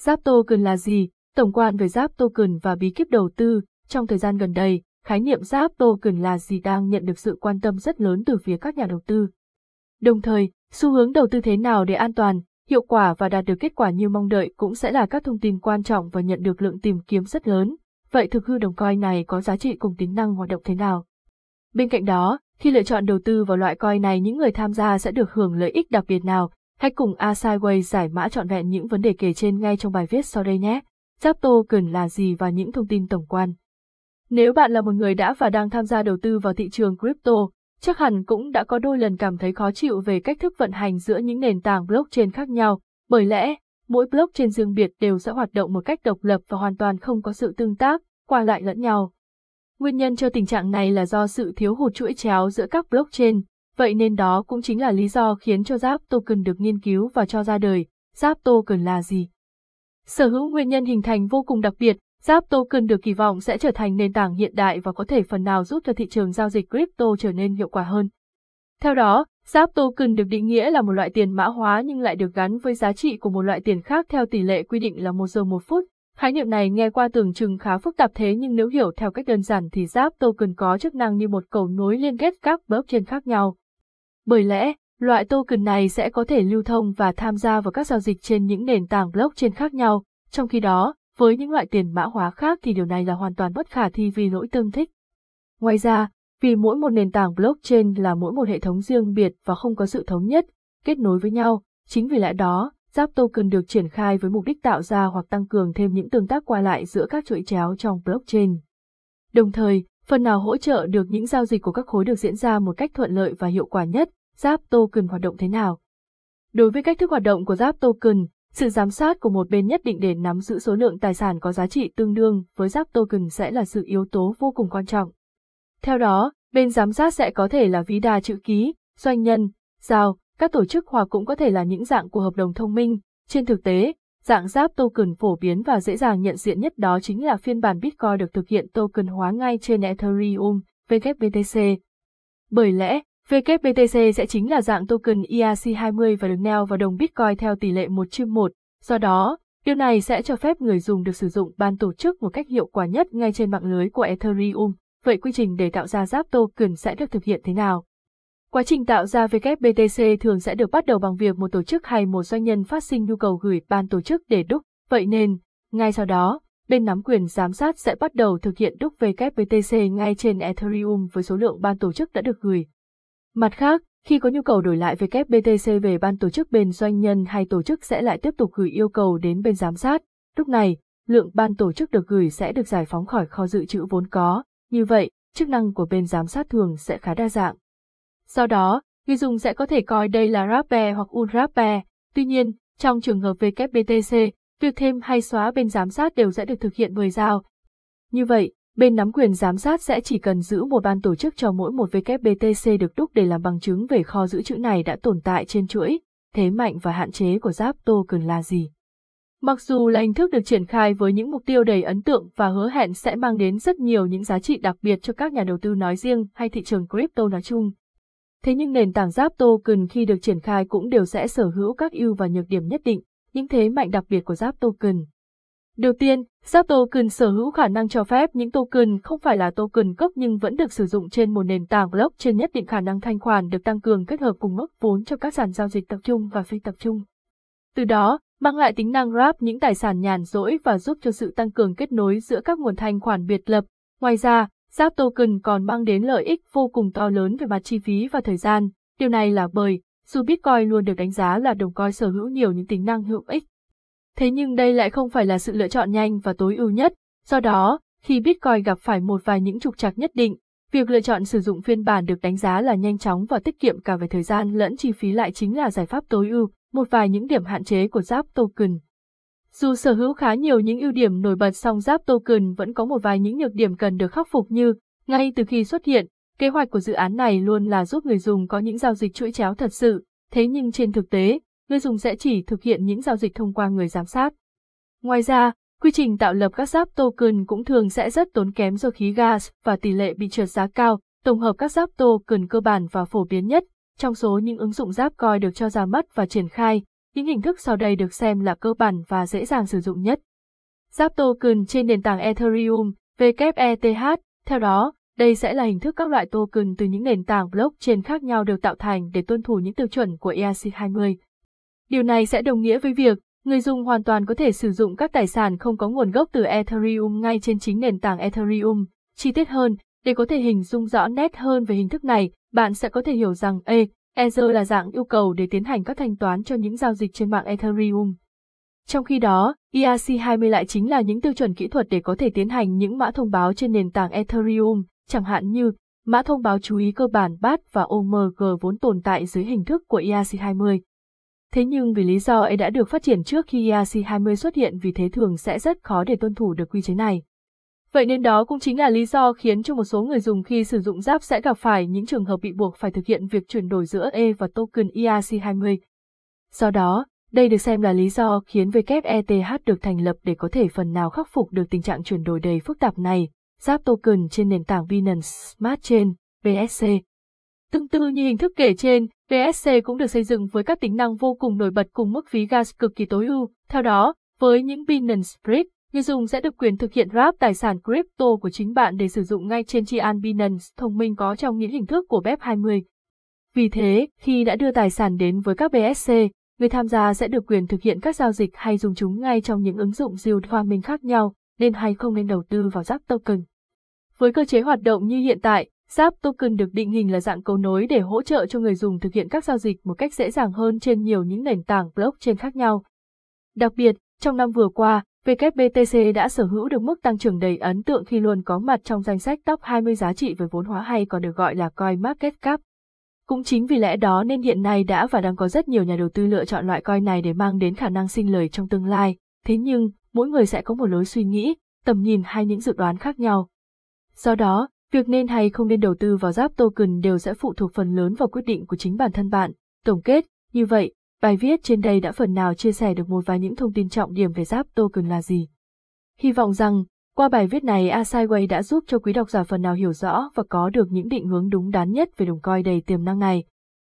Giáp token là gì? Tổng quan về giáp token và bí kíp đầu tư, trong thời gian gần đây, khái niệm giáp token là gì đang nhận được sự quan tâm rất lớn từ phía các nhà đầu tư. Đồng thời, xu hướng đầu tư thế nào để an toàn, hiệu quả và đạt được kết quả như mong đợi cũng sẽ là các thông tin quan trọng và nhận được lượng tìm kiếm rất lớn. Vậy thực hư đồng coin này có giá trị cùng tính năng hoạt động thế nào? Bên cạnh đó, khi lựa chọn đầu tư vào loại coin này những người tham gia sẽ được hưởng lợi ích đặc biệt nào? Hãy cùng Asaiway giải mã trọn vẹn những vấn đề kể trên ngay trong bài viết sau đây nhé. Giáp token là gì và những thông tin tổng quan. Nếu bạn là một người đã và đang tham gia đầu tư vào thị trường crypto, chắc hẳn cũng đã có đôi lần cảm thấy khó chịu về cách thức vận hành giữa những nền tảng blockchain khác nhau, bởi lẽ, mỗi blockchain riêng biệt đều sẽ hoạt động một cách độc lập và hoàn toàn không có sự tương tác, qua lại lẫn nhau. Nguyên nhân cho tình trạng này là do sự thiếu hụt chuỗi chéo giữa các blockchain, vậy nên đó cũng chính là lý do khiến cho Giáp token được nghiên cứu và cho ra đời. Giáp token là gì? Sở hữu nguyên nhân hình thành vô cùng đặc biệt, Giáp token được kỳ vọng sẽ trở thành nền tảng hiện đại và có thể phần nào giúp cho thị trường giao dịch crypto trở nên hiệu quả hơn. Theo đó, Giáp token được định nghĩa là một loại tiền mã hóa nhưng lại được gắn với giá trị của một loại tiền khác theo tỷ lệ quy định là một giờ một phút. Khái niệm này nghe qua tưởng chừng khá phức tạp thế nhưng nếu hiểu theo cách đơn giản thì Giáp token có chức năng như một cầu nối liên kết các blockchain khác nhau. Bởi lẽ, loại token này sẽ có thể lưu thông và tham gia vào các giao dịch trên những nền tảng blockchain khác nhau, trong khi đó, với những loại tiền mã hóa khác thì điều này là hoàn toàn bất khả thi vì lỗi tương thích. Ngoài ra, vì mỗi một nền tảng blockchain là mỗi một hệ thống riêng biệt và không có sự thống nhất, kết nối với nhau, chính vì lẽ đó, Giáp token được triển khai với mục đích tạo ra hoặc tăng cường thêm những tương tác qua lại giữa các chuỗi chéo trong blockchain. Đồng thời, phần nào hỗ trợ được những giao dịch của các khối được diễn ra một cách thuận lợi và hiệu quả nhất, Giáp token hoạt động thế nào? Đối với cách thức hoạt động của Giáp token, sự giám sát của một bên nhất định để nắm giữ số lượng tài sản có giá trị tương đương với Giáp token sẽ là sự yếu tố vô cùng quan trọng. Theo đó, bên giám sát sẽ có thể là ví đa chữ ký, doanh nhân, giao, các tổ chức hoặc cũng có thể là những dạng của hợp đồng thông minh. Trên thực tế, dạng giáp token phổ biến và dễ dàng nhận diện nhất đó chính là phiên bản Bitcoin được thực hiện token hóa ngay trên Ethereum, WBTC. Bởi lẽ, WBTC sẽ chính là dạng token ERC20 và được neo vào đồng Bitcoin theo tỷ lệ 1 chia 1. Do đó, điều này sẽ cho phép người dùng được sử dụng ban tổ chức một cách hiệu quả nhất ngay trên mạng lưới của Ethereum. Vậy quy trình để tạo ra giáp token sẽ được thực hiện thế nào? Quá trình tạo ra WBTC thường sẽ được bắt đầu bằng việc một tổ chức hay một doanh nhân phát sinh nhu cầu gửi ban tổ chức để đúc, vậy nên, ngay sau đó, bên nắm quyền giám sát sẽ bắt đầu thực hiện đúc WBTC ngay trên Ethereum với số lượng ban tổ chức đã được gửi. Mặt khác, khi có nhu cầu đổi lại WBTC về ban tổ chức bên doanh nhân hay tổ chức sẽ lại tiếp tục gửi yêu cầu đến bên giám sát. Lúc này, lượng ban tổ chức được gửi sẽ được giải phóng khỏi kho dự trữ vốn có. Như vậy, chức năng của bên giám sát thường sẽ khá đa dạng. Do đó, người dùng sẽ có thể coi đây là wrapper hoặc unwrapper. Tuy nhiên, trong trường hợp WBTC, việc thêm hay xóa bên giám sát đều sẽ được thực hiện bởi giao. Như vậy, bên nắm quyền giám sát sẽ chỉ cần giữ một ban tổ chức cho mỗi một WBTC được đúc để làm bằng chứng về kho giữ chữ này đã tồn tại trên chuỗi, thế mạnh và hạn chế của giáp token là gì. Mặc dù là hình thức được triển khai với những mục tiêu đầy ấn tượng và hứa hẹn sẽ mang đến rất nhiều những giá trị đặc biệt cho các nhà đầu tư nói riêng hay thị trường crypto nói chung, Thế nhưng nền tảng Giáp Token khi được triển khai cũng đều sẽ sở hữu các ưu và nhược điểm nhất định, những thế mạnh đặc biệt của Giáp Token. Đầu tiên, Giáp Token sở hữu khả năng cho phép những token không phải là token gốc nhưng vẫn được sử dụng trên một nền tảng blockchain nhất định khả năng thanh khoản được tăng cường kết hợp cùng mức vốn cho các sàn giao dịch tập trung và phi tập trung. Từ đó, mang lại tính năng wrap những tài sản nhàn rỗi và giúp cho sự tăng cường kết nối giữa các nguồn thanh khoản biệt lập. Ngoài ra, Giáp token còn mang đến lợi ích vô cùng to lớn về mặt chi phí và thời gian. Điều này là bởi, dù Bitcoin luôn được đánh giá là đồng coin sở hữu nhiều những tính năng hữu ích. Thế nhưng đây lại không phải là sự lựa chọn nhanh và tối ưu nhất, do đó, khi Bitcoin gặp phải một vài những trục trặc nhất định, việc lựa chọn sử dụng phiên bản được đánh giá là nhanh chóng và tiết kiệm cả về thời gian lẫn chi phí lại chính là giải pháp tối ưu, một vài những điểm hạn chế của Giáp token. Dù sở hữu khá nhiều những ưu điểm nổi bật song Giáp Token vẫn có một vài những nhược điểm cần được khắc phục như, ngay từ khi xuất hiện, kế hoạch của dự án này luôn là giúp người dùng có những giao dịch chuỗi chéo thật sự, thế nhưng trên thực tế, người dùng sẽ chỉ thực hiện những giao dịch thông qua người giám sát. Ngoài ra, quy trình tạo lập các giáp token cũng thường sẽ rất tốn kém do khí gas và tỷ lệ bị trượt giá cao, tổng hợp các giáp token cơ bản và phổ biến nhất, trong số những ứng dụng giáp coi được cho ra mắt và triển khai, những hình thức sau đây được xem là cơ bản và dễ dàng sử dụng nhất. Giáp token trên nền tảng Ethereum, WETH, theo đó, đây sẽ là hình thức các loại token từ những nền tảng blockchain khác nhau được tạo thành để tuân thủ những tiêu chuẩn của ERC20. Điều này sẽ đồng nghĩa với việc người dùng hoàn toàn có thể sử dụng các tài sản không có nguồn gốc từ Ethereum ngay trên chính nền tảng Ethereum. Chi tiết hơn, để có thể hình dung rõ nét hơn về hình thức này, bạn sẽ có thể hiểu rằng E, Ether là dạng yêu cầu để tiến hành các thanh toán cho những giao dịch trên mạng Ethereum. Trong khi đó, ERC20 lại chính là những tiêu chuẩn kỹ thuật để có thể tiến hành những mã thông báo trên nền tảng Ethereum, chẳng hạn như mã thông báo chú ý cơ bản BAT và OMG vốn tồn tại dưới hình thức của ERC20. Thế nhưng vì lý do ấy đã được phát triển trước khi ERC20 xuất hiện vì thế thường sẽ rất khó để tuân thủ được quy chế này. Vậy nên đó cũng chính là lý do khiến cho một số người dùng khi sử dụng Giáp sẽ gặp phải những trường hợp bị buộc phải thực hiện việc chuyển đổi giữa E và token ERC20. Do đó, đây được xem là lý do khiến WETH được thành lập để có thể phần nào khắc phục được tình trạng chuyển đổi đầy phức tạp này, Giáp token trên nền tảng Binance Smart Chain, BSC. Tương tự như hình thức kể trên, BSC cũng được xây dựng với các tính năng vô cùng nổi bật cùng mức phí gas cực kỳ tối ưu. Theo đó, với những Binance Bridge, người dùng sẽ được quyền thực hiện wrap tài sản crypto của chính bạn để sử dụng ngay trên Chian Binance thông minh có trong những hình thức của BEP20. Vì thế, khi đã đưa tài sản đến với các BSC, người tham gia sẽ được quyền thực hiện các giao dịch hay dùng chúng ngay trong những ứng dụng yield farming khác nhau, nên hay không nên đầu tư vào Zap token. Với cơ chế hoạt động như hiện tại, Zap token được định hình là dạng cầu nối để hỗ trợ cho người dùng thực hiện các giao dịch một cách dễ dàng hơn trên nhiều những nền tảng blockchain khác nhau. Đặc biệt, trong năm vừa qua, WBTC đã sở hữu được mức tăng trưởng đầy ấn tượng khi luôn có mặt trong danh sách top 20 giá trị về vốn hóa hay còn được gọi là coin market cap. Cũng chính vì lẽ đó nên hiện nay đã và đang có rất nhiều nhà đầu tư lựa chọn loại coin này để mang đến khả năng sinh lời trong tương lai. Thế nhưng, mỗi người sẽ có một lối suy nghĩ, tầm nhìn hay những dự đoán khác nhau. Do đó, việc nên hay không nên đầu tư vào giáp token đều sẽ phụ thuộc phần lớn vào quyết định của chính bản thân bạn. Tổng kết, như vậy, bài viết trên đây đã phần nào chia sẻ được một vài những thông tin trọng điểm về giáp token là gì. Hy vọng rằng, qua bài viết này Asaiway đã giúp cho quý độc giả phần nào hiểu rõ và có được những định hướng đúng đắn nhất về đồng coi đầy tiềm năng này.